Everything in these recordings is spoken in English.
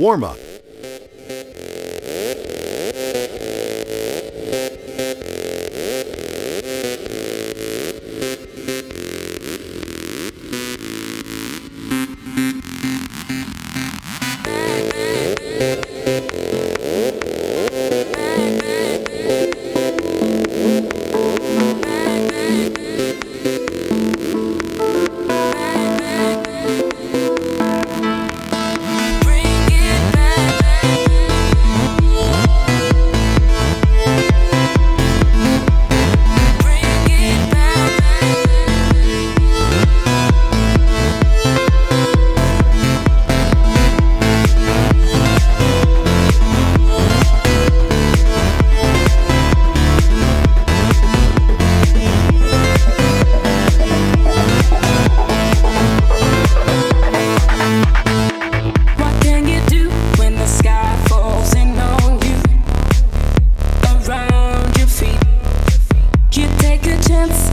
warm up. So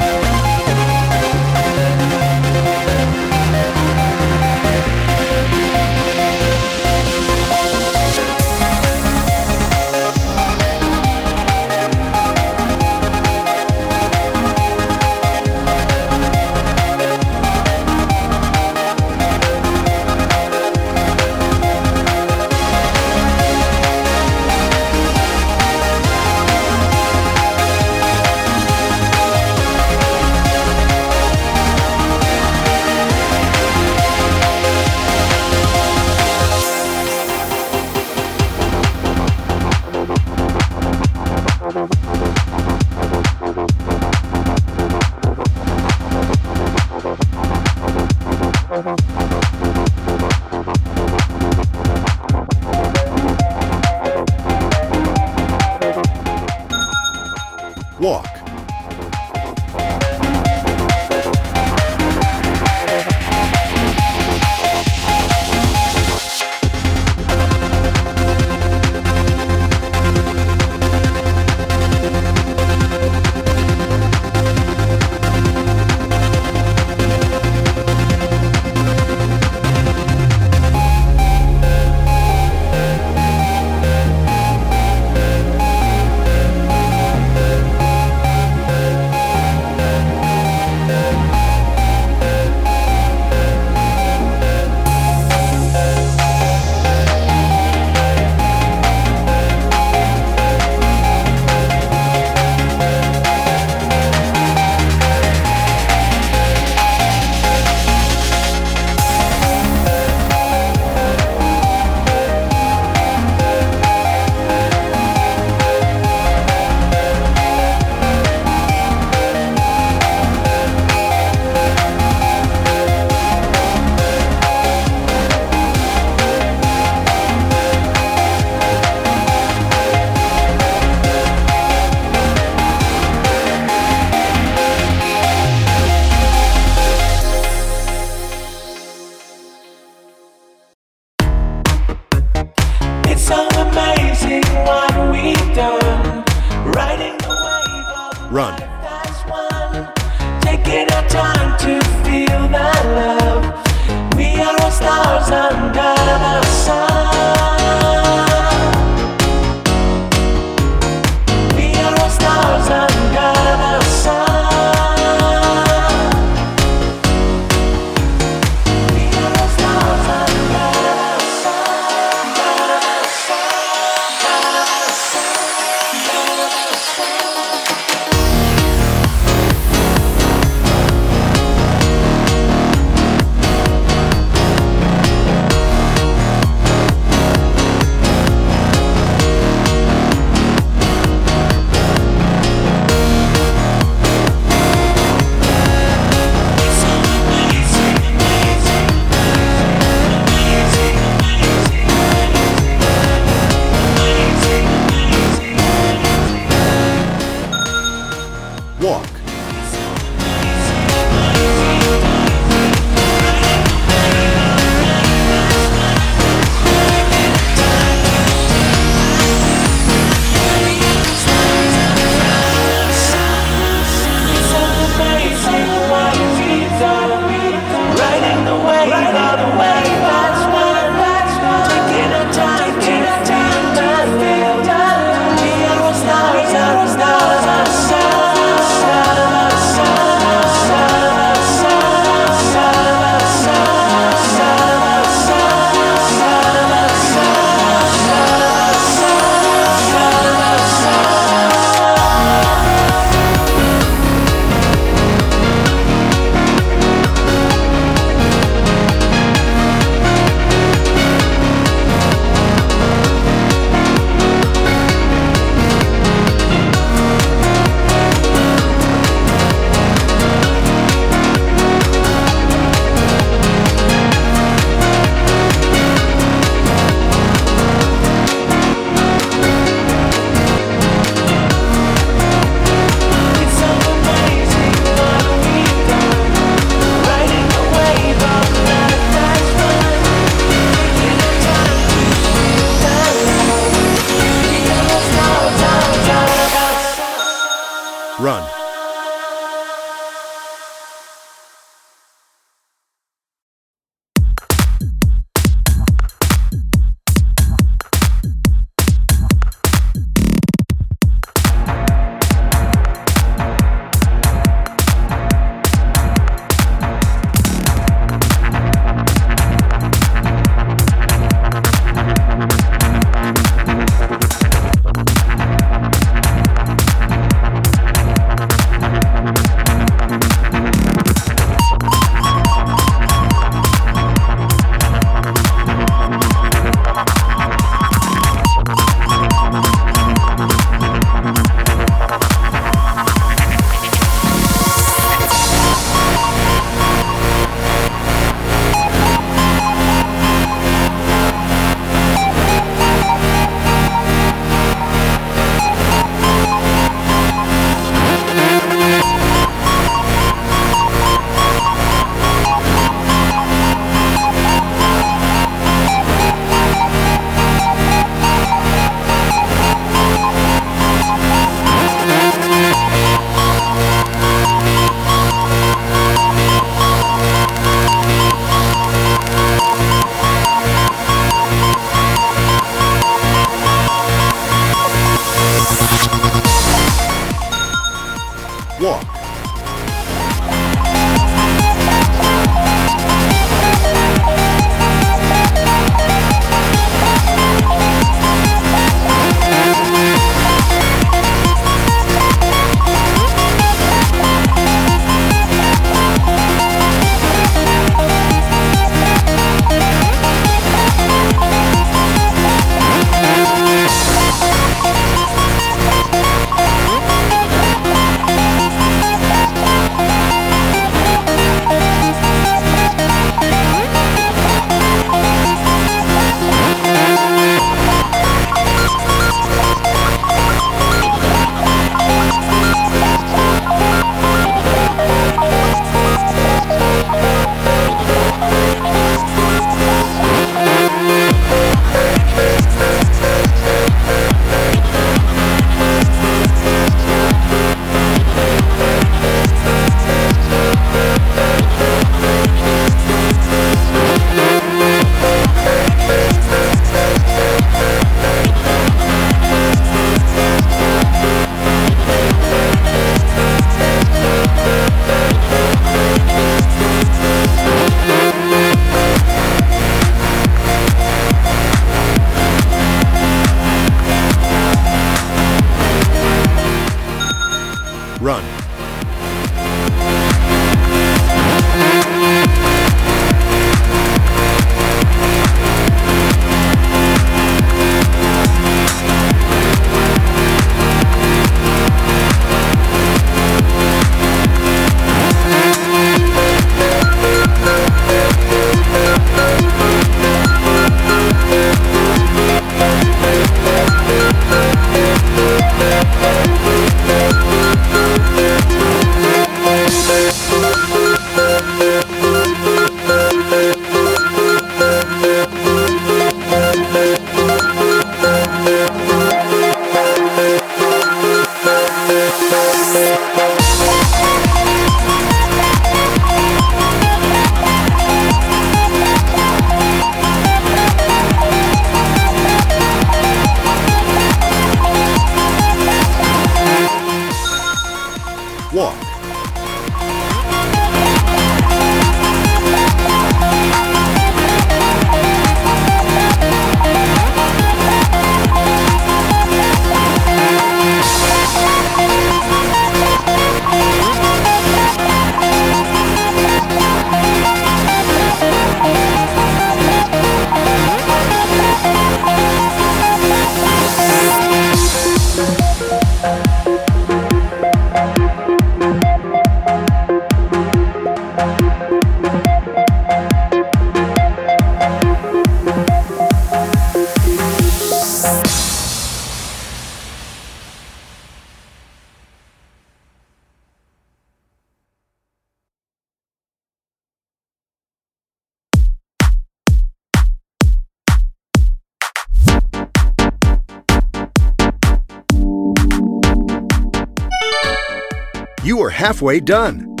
halfway done.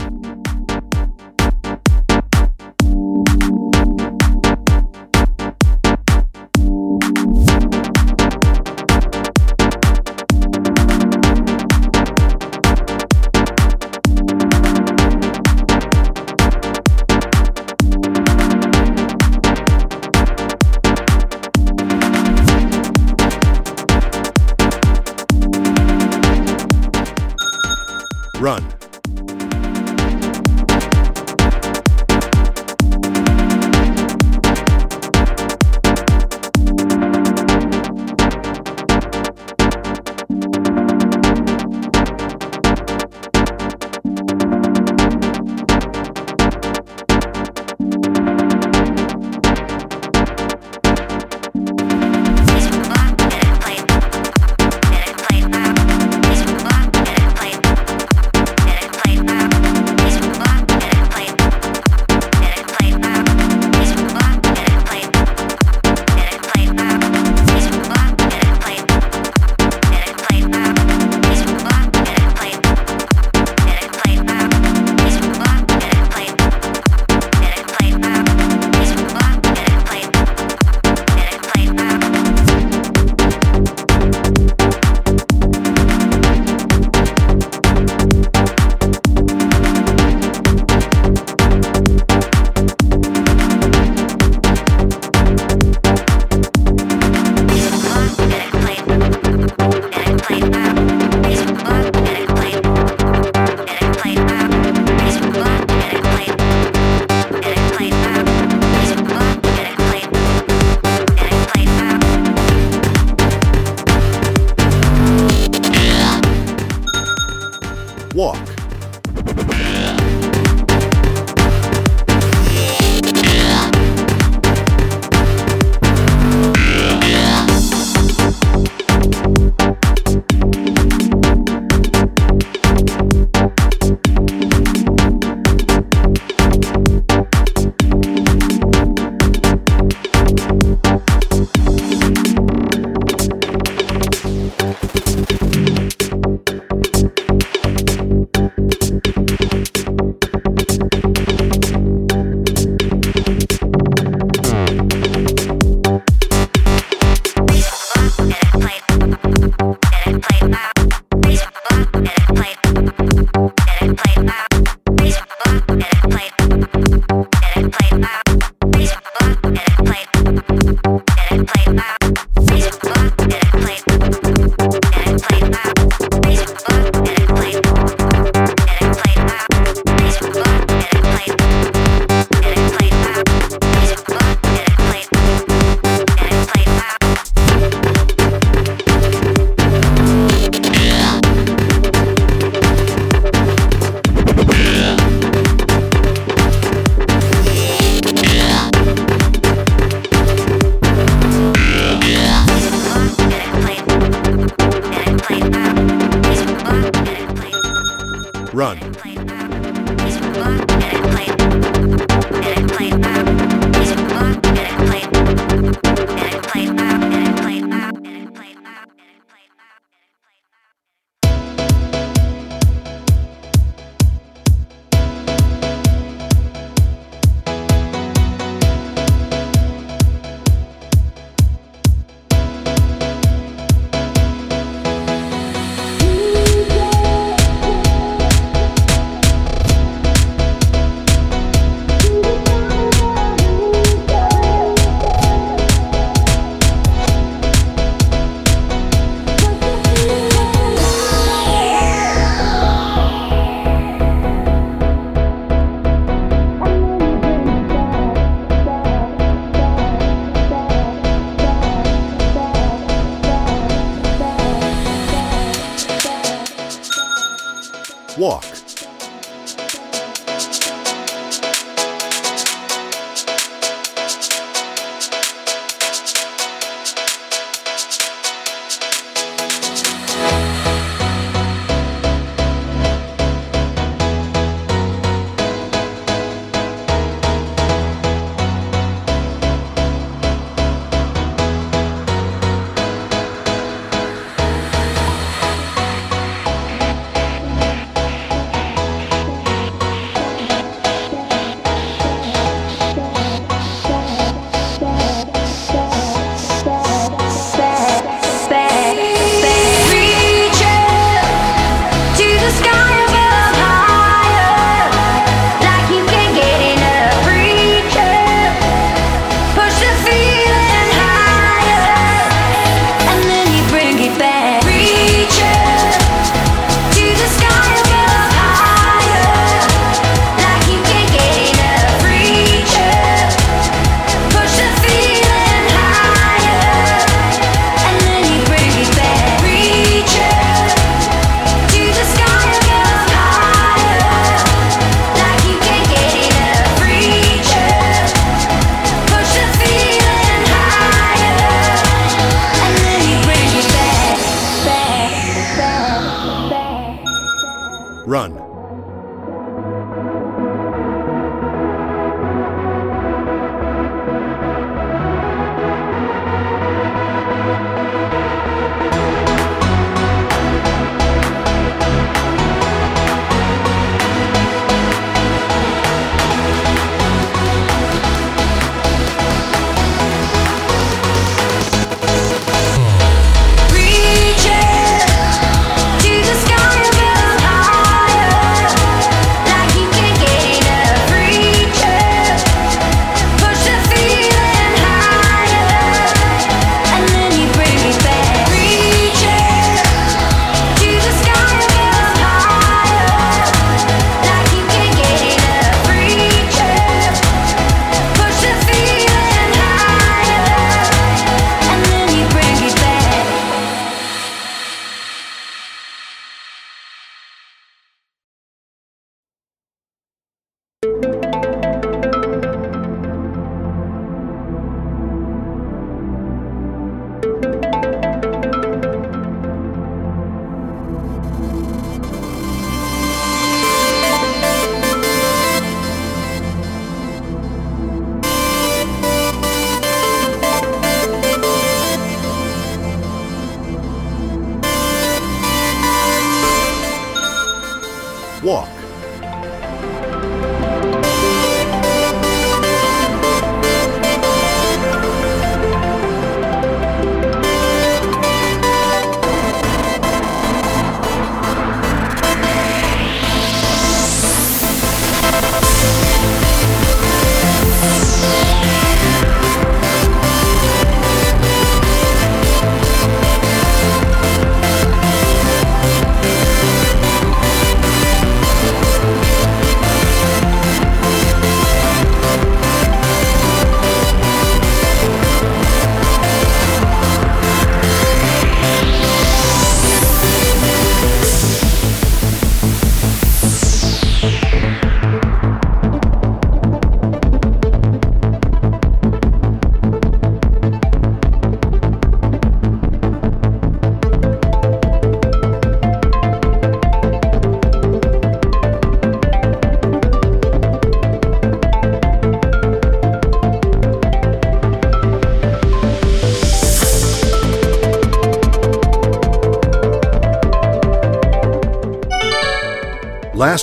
Run.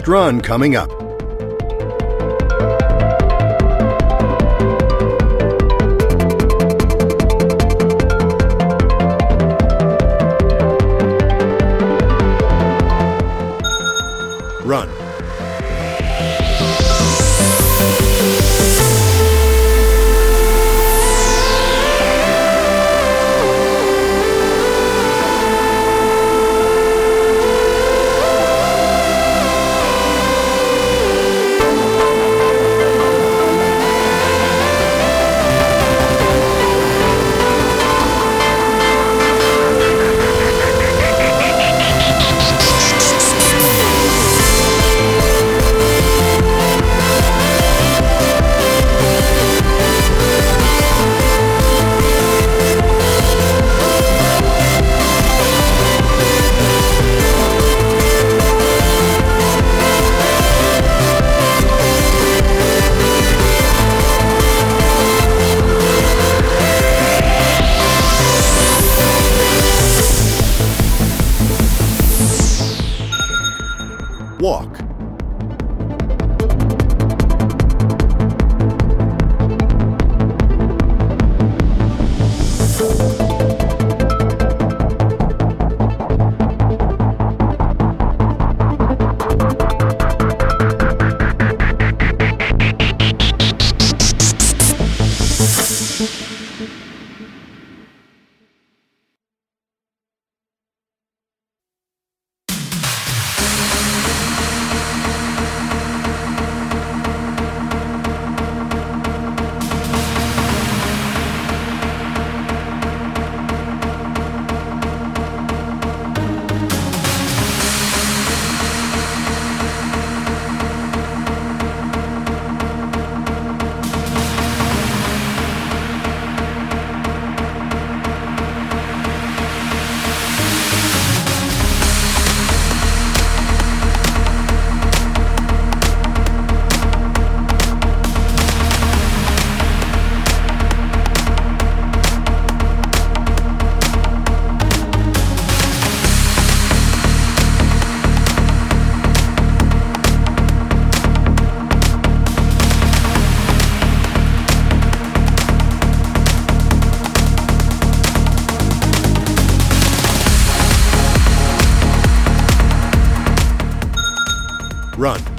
Run coming up. Run.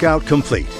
Workout complete.